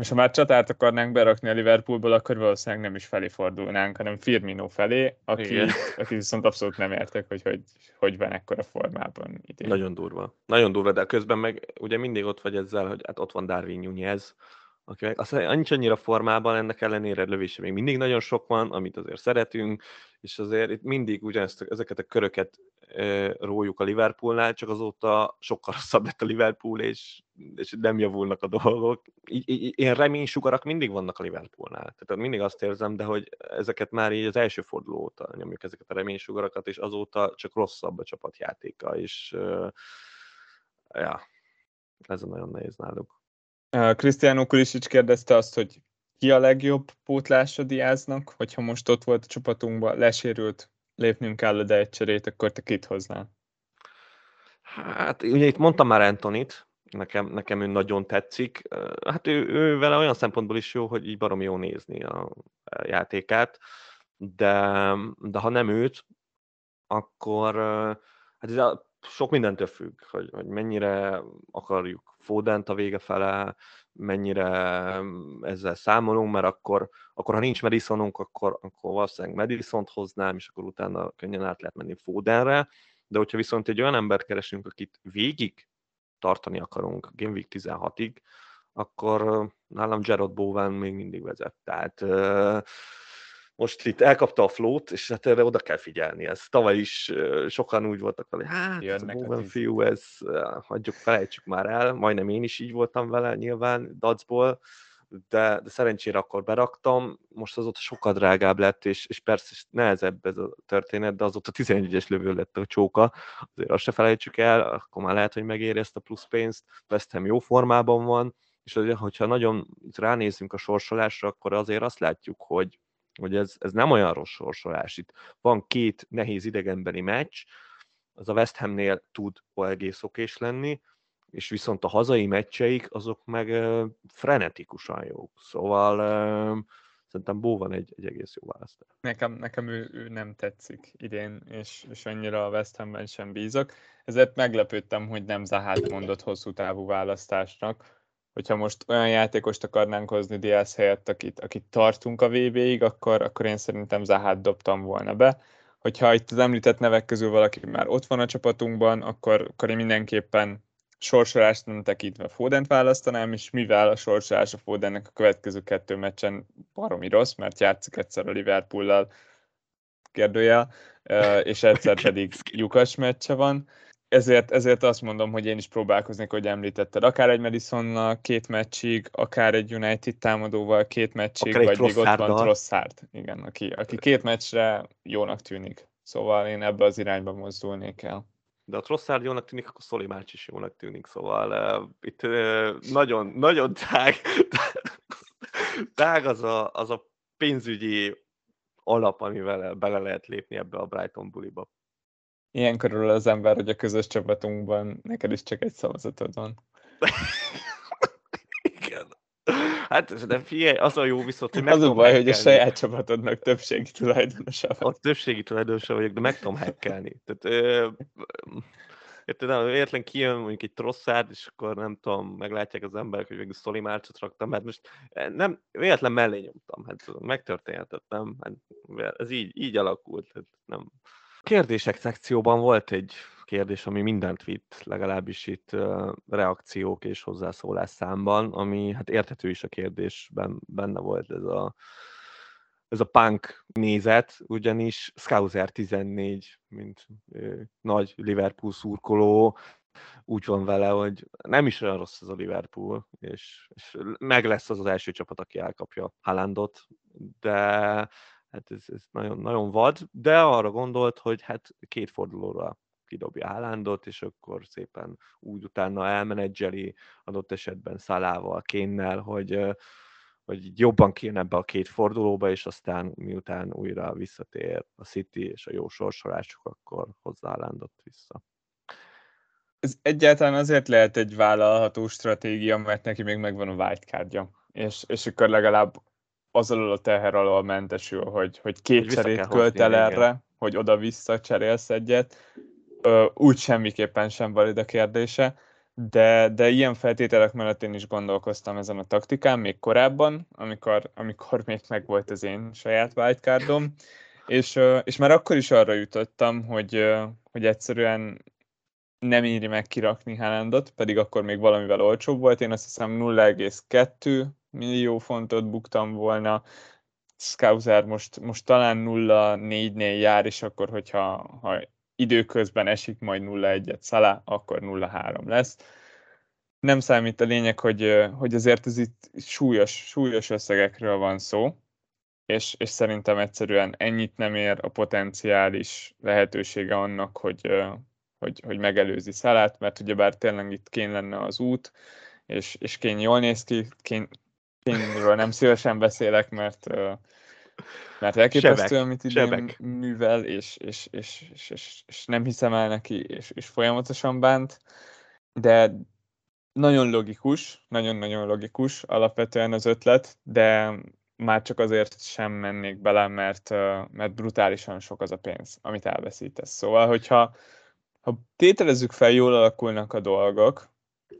És ha már csatát akarnánk berakni a Liverpoolból, akkor valószínűleg nem is felé fordulnánk, hanem Firmino felé, aki, aki viszont abszolút nem értek, hogy hogy, hogy van ekkora formában idén. Nagyon durva. Nagyon durva, de közben meg ugye mindig ott vagy ezzel, hogy hát ott van Darwin Nunez, akinek aztán nincs annyira formában, ennek ellenére lövése még mindig nagyon sok van, amit azért szeretünk, és azért itt mindig ugyanezt, ezeket a köröket e, rójuk a Liverpoolnál, csak azóta sokkal rosszabb lett a Liverpool, és, és nem javulnak a dolgok. I, I, ilyen reménysugarak mindig vannak a Liverpoolnál. Tehát mindig azt érzem, de hogy ezeket már így az első forduló óta nyomjuk ezeket a reménysugarakat, és azóta csak rosszabb a csapatjátéka, és uh, ja, ez a nagyon nehéz náluk. Cristiano Kulisic kérdezte azt, hogy ki a legjobb pótlása Diáznak, hogyha most ott volt a csapatunkban, lesérült, lépnünk kell de egy cserét, akkor te kit hoznál? Hát ugye itt mondtam már Antonit, nekem, nekem ő nagyon tetszik. Hát ő, ő vele olyan szempontból is jó, hogy így barom jó nézni a játékát, de, de ha nem őt, akkor hát ez a, sok mindentől függ, hogy, hogy mennyire akarjuk Fodent a vége fele, mennyire ezzel számolunk, mert akkor, akkor ha nincs Madisonunk, akkor, akkor valószínűleg Madison-t hoznám, és akkor utána könnyen át lehet menni Fodenre, de hogyha viszont egy olyan ember keresünk, akit végig tartani akarunk Game Week 16-ig, akkor nálam Gerard Bowen még mindig vezet. Tehát most itt elkapta a flót, és hát erre oda kell figyelni. Ez tavaly is sokan úgy voltak vele, hát Jönnek a Bowen fiú, ez hagyjuk, felejtsük már el, majdnem én is így voltam vele nyilván dacból, de, de szerencsére akkor beraktam, most azóta sokkal drágább lett, és, és persze nehezebb ez a történet, de azóta 11-es lövő lett a csóka, azért azt se felejtsük el, akkor már lehet, hogy megéri ezt a plusz pénzt, West Ham jó formában van, és azért, hogyha nagyon ránézünk a sorsolásra, akkor azért azt látjuk, hogy, hogy ez, ez nem olyan rossz sorsolás. Itt van két nehéz idegenbeli meccs, az a West Hamnél tud egész okés lenni, és viszont a hazai meccseik azok meg frenetikusan jók. Szóval szerintem Bó van egy, egy egész jó választás. Nekem, nekem ő, ő, nem tetszik idén, és, és annyira a West Hamben sem bízok. Ezért meglepődtem, hogy nem Zahát mondott hosszú távú választásnak. Hogyha most olyan játékost akarnánk hozni Diaz helyett, akit, akit tartunk a VB-ig, akkor, akkor én szerintem Zahát dobtam volna be. Hogyha itt az említett nevek közül valaki már ott van a csapatunkban, akkor, akkor én mindenképpen sorsolást nem tekintve Fodent választanám, és mivel a sorsolás a Fodennek a következő kettő meccsen baromi rossz, mert játszik egyszer a Liverpool-lal, kérdőjel, és egyszer pedig lyukas meccse van, ezért, ezért azt mondom, hogy én is próbálkoznék, hogy említetted, akár egy Madisonnal két meccsig, akár egy United támadóval két meccsig, akár vagy még ott van Trossard, igen, aki, aki két meccsre jónak tűnik. Szóval én ebbe az irányba mozdulnék el de a Trosszárd jónak tűnik, akkor Szoli Mács is jónak tűnik, szóval uh, itt uh, nagyon, nagyon tág, tág az a, az a pénzügyi alap, amivel bele lehet lépni ebbe a Brighton buliba. Ilyen körül az ember, hogy a közös csapatunkban neked is csak egy szavazatod van. Hát, de figyelj, az a jó viszont, hogy meg Az a baj, hogy a saját csapatodnak többségi tulajdonosa vagy. Ott többségi tulajdonosa vagyok, de meg tudom hackelni. Tehát, ö, érted, nem, értelen kijön mondjuk egy trosszárd, és akkor nem tudom, meglátják az emberek, hogy végül Szoli Márcsot raktam, mert most nem, véletlen mellé nyomtam, hát megtörténhetett, nem? Hát, ez így, így alakult, hát nem. Kérdések szekcióban volt egy kérdés, ami mindent vitt, legalábbis itt reakciók és hozzászólás számban, ami hát érthető is a kérdésben benne volt ez a, ez a punk nézet, ugyanis Scouser 14, mint nagy Liverpool szurkoló, úgy van vele, hogy nem is olyan rossz ez a Liverpool, és, és meg lesz az az első csapat, aki elkapja Haalandot, de hát ez, ez nagyon, nagyon vad, de arra gondolt, hogy hát két fordulóra kidobja Hálándot, és akkor szépen úgy utána elmenedzseli adott esetben Szalával, Kénnel, hogy, hogy jobban kéne ebbe a két fordulóba, és aztán miután újra visszatér a City és a jó sorsolásuk, akkor hozzá Hálándot vissza. Ez egyáltalán azért lehet egy vállalható stratégia, mert neki még megvan a wildcardja, és, és akkor legalább az alól a teher alól mentesül, hogy, hogy két hogy cserét költ el erre, hogy oda-vissza cserélsz egyet, úgy semmiképpen sem valid a kérdése, de, de ilyen feltételek mellett én is gondolkoztam ezen a taktikán még korábban, amikor, amikor még megvolt az én saját wildcardom, és, és már akkor is arra jutottam, hogy, hogy egyszerűen nem éri meg kirakni Haalandot, pedig akkor még valamivel olcsóbb volt, én azt hiszem 0,2 millió fontot buktam volna, Scouser most, most talán 0-4-nél jár, és akkor, hogyha ha időközben esik majd 0-1-et Szala, akkor 0-3 lesz. Nem számít a lényeg, hogy, hogy azért ez itt súlyos, súlyos összegekről van szó, és, és szerintem egyszerűen ennyit nem ér a potenciális lehetősége annak, hogy, hogy, hogy megelőzi Szalát, mert ugyebár tényleg itt kén lenne az út, és, és Kén jól néz ki, Kén, Kénről nem szívesen beszélek, mert mert elképesztő, amit idén sebek. művel, és, és, és, és, és, és, nem hiszem el neki, és, és folyamatosan bánt, de nagyon logikus, nagyon-nagyon logikus alapvetően az ötlet, de már csak azért sem mennék bele, mert, mert brutálisan sok az a pénz, amit elveszítesz. Szóval, hogyha ha tételezzük fel, jól alakulnak a dolgok,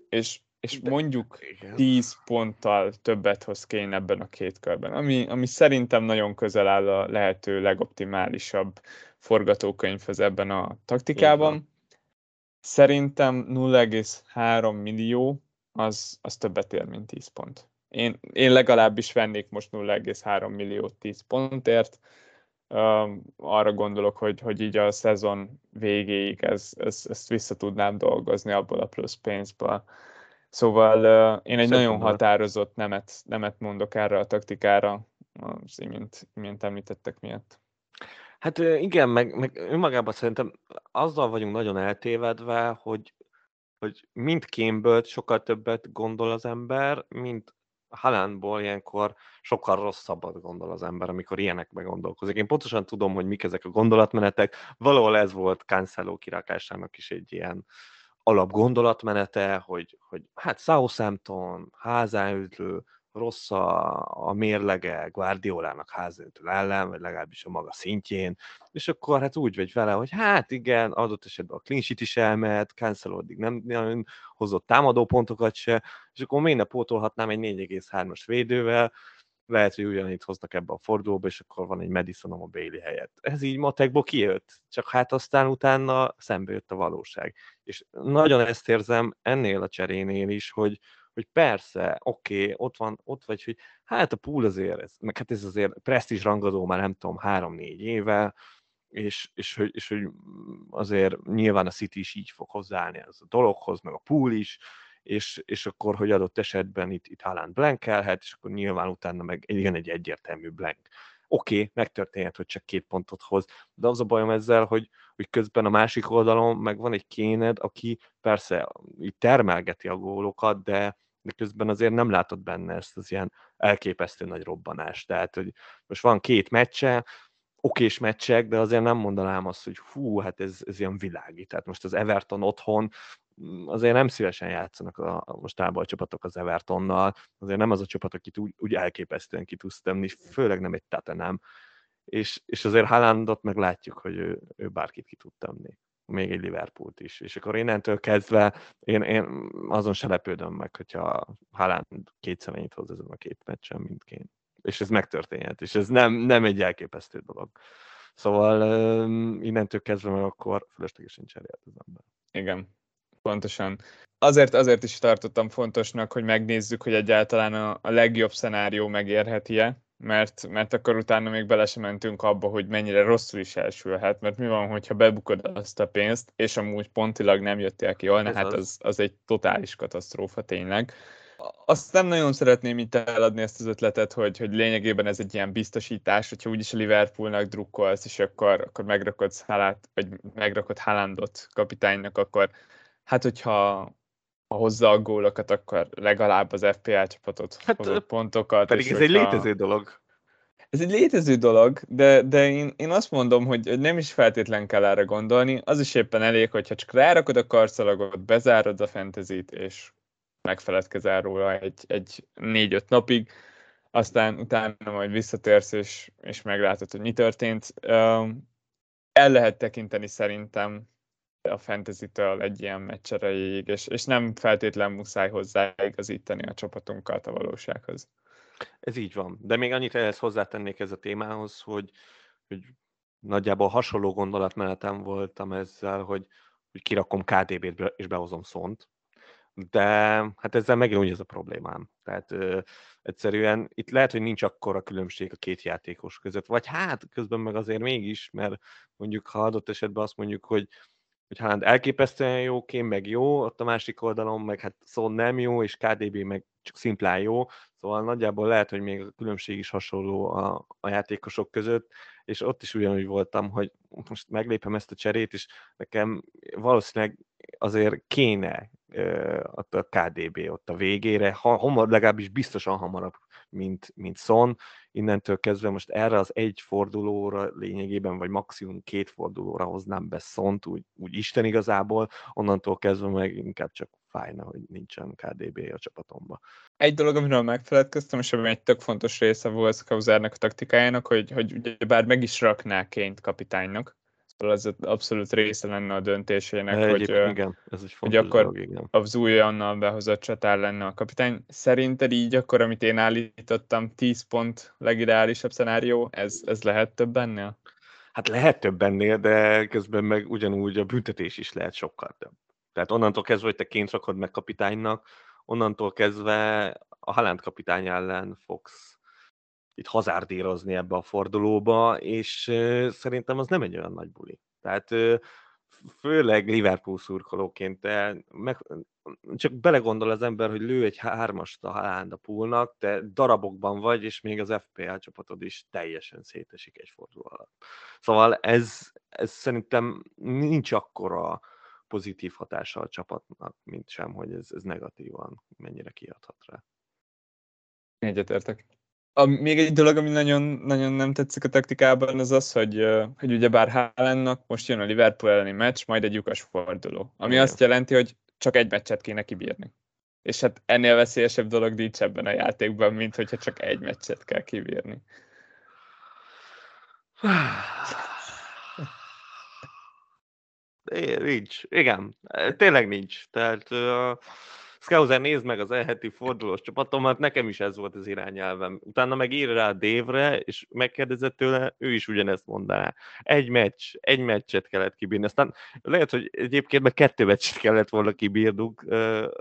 és, és De, mondjuk igen. 10 ponttal többet hoz kéne ebben a két körben, ami, ami szerintem nagyon közel áll a lehető legoptimálisabb forgatókönyvhez ebben a taktikában. Szerintem 0,3 millió az, az többet ér, mint 10 pont. Én, én legalábbis vennék most 0,3 milliót 10 pontért. Arra gondolok, hogy, hogy így a szezon végéig ez, ez, ezt vissza tudnám dolgozni abból a plusz pénzből. Szóval uh, én egy Szép nagyon gondolat. határozott nemet, nemet mondok erre a taktikára, az imént, imént említettek miatt. Hát igen, meg, meg önmagában szerintem azzal vagyunk nagyon eltévedve, hogy, hogy mind Kémből sokkal többet gondol az ember, mint Halánból ilyenkor sokkal rosszabbat gondol az ember, amikor ilyenekbe gondolkozik. Én pontosan tudom, hogy mik ezek a gondolatmenetek. Valahol ez volt Cancelo kirakásának is egy ilyen alap gondolatmenete, hogy, hogy hát Southampton, házánütlő, rossz a, a mérlege Guardiolának házöntő ellen, vagy legalábbis a maga szintjén, és akkor hát úgy vagy vele, hogy hát igen, adott esetben a clean sheet is elmehet, Cancel addig nem nagyon hozott támadó pontokat se, és akkor még ne pótolhatnám egy 4,3-as védővel, lehet, hogy ugyanígy hoznak ebbe a fordulóba, és akkor van egy Madison a Bailey helyett. Ez így matekból kijött, csak hát aztán utána szembe jött a valóság. És nagyon ezt érzem ennél a cserénél is, hogy, hogy persze, oké, okay, ott van, ott vagy, hogy hát a pool azért, ez, meg hát ez azért presztis rangadó már nem tudom, három-négy éve, és, és, hogy, és hogy azért nyilván a City is így fog hozzáállni ez a dologhoz, meg a pool is, és, és akkor, hogy adott esetben itt, itt Haaland blankelhet, és akkor nyilván utána meg igen egy egyértelmű blank. Oké, okay, megtörténhet, hogy csak két pontot hoz, de az a bajom ezzel, hogy, hogy közben a másik oldalon meg van egy kéned, aki persze így termelgeti a gólokat, de, de közben azért nem látod benne ezt az ilyen elképesztő nagy robbanást. Tehát, hogy most van két meccse, okés meccsek, de azért nem mondanám azt, hogy hú, hát ez, ez ilyen világi. Tehát most az Everton otthon azért nem szívesen játszanak a, a mostában a csapatok az Evertonnal, azért nem az a csapat, akit úgy, úgy elképesztően ki tudsz tenni, főleg nem egy Tottenham. És, és azért Haalandot meg látjuk, hogy ő, ő bárkit ki tud tenni még egy Liverpoolt is. És akkor innentől kezdve én, én azon se lepődöm meg, hogyha Haaland kétszer ennyit hoz ezen a két meccsen, mindként. És ez megtörténhet, és ez nem, nem egy elképesztő dolog. Szóval innentől kezdve meg akkor fölöslegesen cserélt az ember. Igen, pontosan. Azért, azért is tartottam fontosnak, hogy megnézzük, hogy egyáltalán a, a legjobb szenárió megérheti-e, mert, mert akkor utána még bele sem mentünk abba, hogy mennyire rosszul is elsülhet, mert mi van, hogyha bebukod azt a pénzt, és amúgy pontilag nem jöttél ki jól, hát az, az egy totális katasztrófa tényleg. Azt nem nagyon szeretném itt eladni ezt az ötletet, hogy, hogy lényegében ez egy ilyen biztosítás, hogyha úgyis a Liverpoolnak drukkolsz, és akkor, akkor megrakod Halát, vagy megrakod Haalandot kapitánynak, akkor hát hogyha ha hozza a gólokat, akkor legalább az FPL csapatot hát, hozott pontokat. Pedig ez egy létező dolog. Ez egy létező dolog, de, de én, én azt mondom, hogy nem is feltétlen kell erre gondolni, az is éppen elég, hogyha csak rárakod a karszalagot, bezárod a fentezit, és megfeledkezel róla egy, egy négy-öt napig, aztán utána majd visszatérsz, és, és meglátod, hogy mi történt. El lehet tekinteni szerintem a fantasy-től egy ilyen meccs erejéig, és, és nem feltétlen muszáj hozzáigazítani a csapatunkat a valósághoz. Ez így van. De még annyit ehhez hozzátennék ez a témához, hogy, hogy nagyjából hasonló gondolatmenetem voltam ezzel, hogy, hogy kirakom KDB-t és behozom szont, de hát ezzel megint úgy ez a problémám. Tehát Egyszerűen itt lehet, hogy nincs akkora különbség a két játékos között, vagy hát közben meg azért mégis, mert mondjuk ha adott esetben azt mondjuk, hogy hogy Haaland elképesztően jó, Kém meg jó, ott a másik oldalon meg hát szó nem jó, és KDB meg csak szimplán jó, szóval nagyjából lehet, hogy még a különbség is hasonló a, a játékosok között, és ott is ugyanúgy voltam, hogy most meglépem ezt a cserét, és nekem valószínűleg azért kéne ott a KDB ott a végére, ha, hamar, legalábbis biztosan hamarabb, mint, mint Son. Innentől kezdve most erre az egy fordulóra lényegében, vagy maximum két fordulóra hoznám be Szont, úgy, úgy Isten igazából, onnantól kezdve meg inkább csak fájna, hogy nincsen KDB a csapatomba. Egy dolog, amiről megfeledkeztem, és ami egy tök fontos része volt Skauzernek a taktikájának, hogy, hogy ugye bár meg is rakná Ként kapitánynak, ez abszolút része lenne a döntésének, hogy, igen, ez egy hogy akkor dolog, igen. az új annal behozott csatár lenne a kapitány. Szerinted így akkor, amit én állítottam, 10 pont legideálisabb szenárió, ez, ez lehet több ennél? Hát lehet több ennél, de közben meg ugyanúgy a büntetés is lehet sokkal több. Tehát onnantól kezdve, hogy te ként rakod meg kapitánynak, onnantól kezdve a Haaland kapitány ellen fogsz itt hazárdírozni ebbe a fordulóba, és szerintem az nem egy olyan nagy buli. Tehát főleg Liverpool szurkolóként, meg, csak belegondol az ember, hogy lő egy hármast a Haaland a poolnak, te darabokban vagy, és még az FPL csapatod is teljesen szétesik egy forduló alatt. Szóval ez, ez szerintem nincs akkora pozitív hatása a csapatnak, mint sem, hogy ez, ez negatívan mennyire kiadhat rá. Egyetértek. A, még egy dolog, ami nagyon, nagyon nem tetszik a taktikában, az az, hogy, hogy ugye bár Haalandnak most jön a Liverpool elleni meccs, majd egy lyukas forduló. Ami Igen. azt jelenti, hogy csak egy meccset kéne kibírni. És hát ennél veszélyesebb dolog nincs ebben a játékban, mint hogyha csak egy meccset kell kibírni. Nincs. Igen, tényleg nincs. Tehát uh, Skauser, nézd meg az elheti fordulós csapatomat, nekem is ez volt az irányelvem. Utána meg ír rá Dévre, és megkérdezett tőle, ő is ugyanezt mondaná. Egy meccs, egy meccset kellett kibírni. Aztán lehet, hogy egyébként meg kettő meccset kellett volna kibírnunk,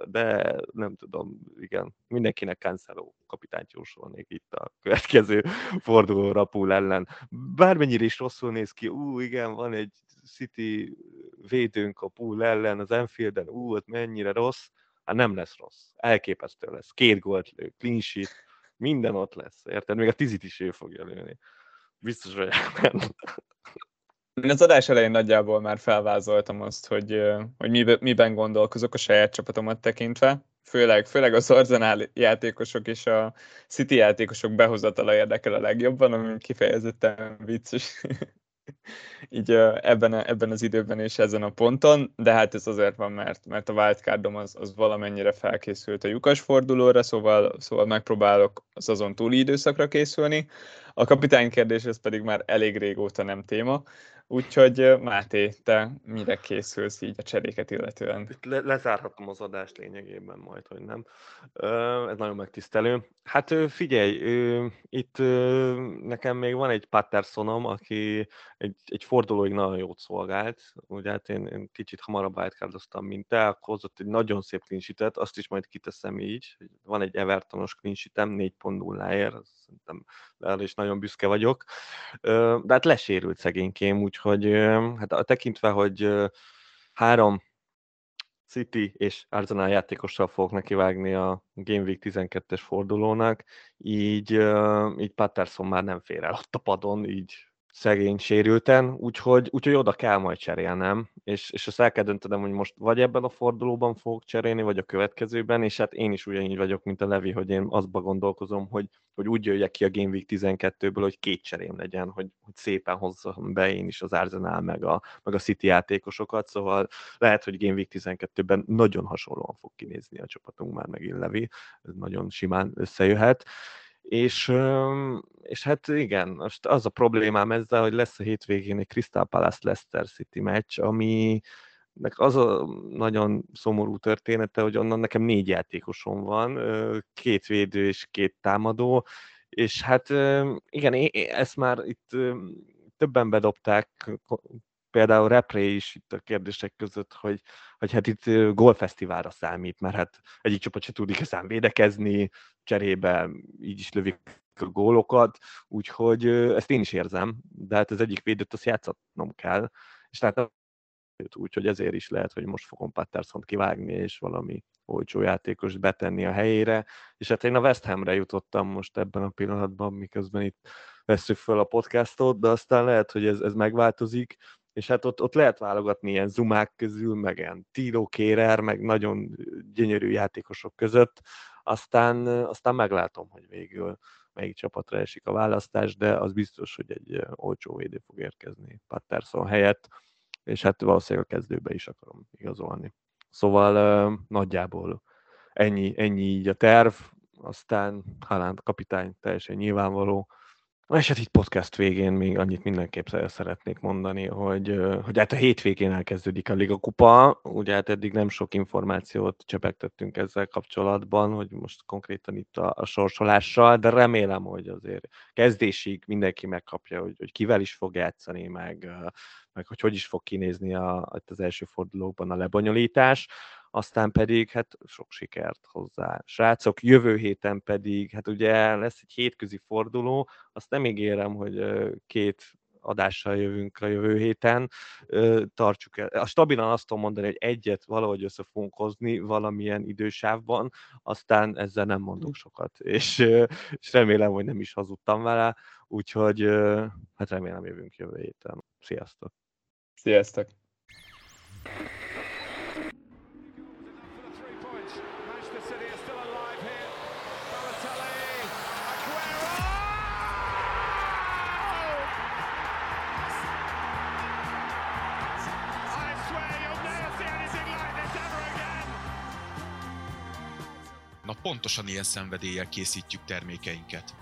de nem tudom, igen, mindenkinek Cancelo kapitányt jósolnék itt a következő forduló rapul ellen. Bármennyire is rosszul néz ki, ú, igen, van egy City védőnk a pool ellen, az Enfielden, ú, ott mennyire rossz, hát nem lesz rossz. Elképesztő lesz. Két gólt lő, clean sheet, minden ott lesz. Érted? Még a tizit is ő fogja lőni. Biztos hogy Én az adás elején nagyjából már felvázoltam azt, hogy, hogy miben gondolkozok a saját csapatomat tekintve. Főleg, főleg az Arsenal játékosok és a City játékosok behozatala érdekel a legjobban, ami kifejezetten vicces így ebben, a, ebben az időben és ezen a ponton, de hát ez azért van, mert, mert a wildcardom az, az valamennyire felkészült a lyukas fordulóra, szóval, szóval megpróbálok az azon túli időszakra készülni. A kapitány kérdés ez pedig már elég régóta nem téma, Úgyhogy Máté, te mire készülsz így a cseréket illetően? Itt le- lezárhatom az adást lényegében majd, hogy nem. Ez nagyon megtisztelő. Hát figyelj, itt nekem még van egy Pattersonom, aki egy, egy fordulóig nagyon jót szolgált. Ugye hát én, én kicsit hamarabb wildcardoztam, mint te, akkor hozott egy nagyon szép clean azt is majd kiteszem így. Van egy Evertonos clean sheetem, 4.0-ért, szerintem erre is nagyon büszke vagyok. De hát lesérült szegénykém, úgyhogy hát tekintve, hogy három City és Arsenal játékossal fogok nekivágni a Game Week 12-es fordulónak, így, így Patterson már nem fér el ott a padon, így szegény sérülten, úgyhogy, úgyhogy oda kell majd cserélnem, és, és azt el kell döntenem, hogy most vagy ebben a fordulóban fogok cserélni, vagy a következőben, és hát én is ugyanígy vagyok, mint a Levi, hogy én azba gondolkozom, hogy, hogy úgy jöjjek ki a Game Week 12-ből, hogy két cserém legyen, hogy, hogy szépen hozzam be én is az Arsenal meg a, meg a City játékosokat, szóval lehet, hogy Game Week 12-ben nagyon hasonlóan fog kinézni a csapatunk már megint Levi, ez nagyon simán összejöhet, és, és hát igen, most az a problémám ezzel, hogy lesz a hétvégén egy Crystal Palace Leicester City meccs, ami az a nagyon szomorú története, hogy onnan nekem négy játékosom van, két védő és két támadó, és hát igen, ezt már itt többen bedobták például Repré is itt a kérdések között, hogy, hogy hát itt golfesztiválra számít, mert hát egyik csapat se tud igazán védekezni, cserébe így is lövik a gólokat, úgyhogy ezt én is érzem, de hát az egyik védőt azt játszatnom kell, és tehát úgyhogy ezért is lehet, hogy most fogom patterson kivágni, és valami olcsó játékos betenni a helyére, és hát én a West Hamre jutottam most ebben a pillanatban, miközben itt veszük föl a podcastot, de aztán lehet, hogy ez, ez megváltozik, és hát ott, ott lehet válogatni ilyen zumák közül, meg ilyen Tilo Kérer, meg nagyon gyönyörű játékosok között, aztán, aztán meglátom, hogy végül melyik csapatra esik a választás, de az biztos, hogy egy olcsó védő fog érkezni Patterson helyett, és hát valószínűleg a kezdőbe is akarom igazolni. Szóval nagyjából ennyi, ennyi így a terv, aztán Haaland kapitány teljesen nyilvánvaló, és hát itt podcast végén még annyit mindenképp szeretnék mondani, hogy, hogy hát a hétvégén elkezdődik a Liga Kupa, ugye hát eddig nem sok információt csepegtettünk ezzel kapcsolatban, hogy most konkrétan itt a, a sorsolással, de remélem, hogy azért kezdésig mindenki megkapja, hogy, hogy kivel is fog játszani, meg, meg hogy hogy is fog kinézni a, az első fordulókban a lebonyolítás aztán pedig hát sok sikert hozzá. Srácok, jövő héten pedig, hát ugye lesz egy hétközi forduló, azt nem ígérem, hogy két adással jövünk a jövő héten, tartsuk el. A stabilan azt tudom mondani, hogy egyet valahogy össze fogunk hozni valamilyen idősávban, aztán ezzel nem mondok sokat, és, és remélem, hogy nem is hazudtam vele, úgyhogy hát remélem jövünk jövő héten. Sziasztok! Sziasztok! Pontosan ilyen szenvedéllyel készítjük termékeinket.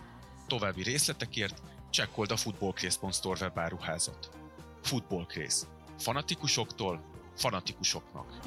További részletekért csekkold a footballcraze.store webáruházat. Footballcraze. Fanatikusoktól fanatikusoknak.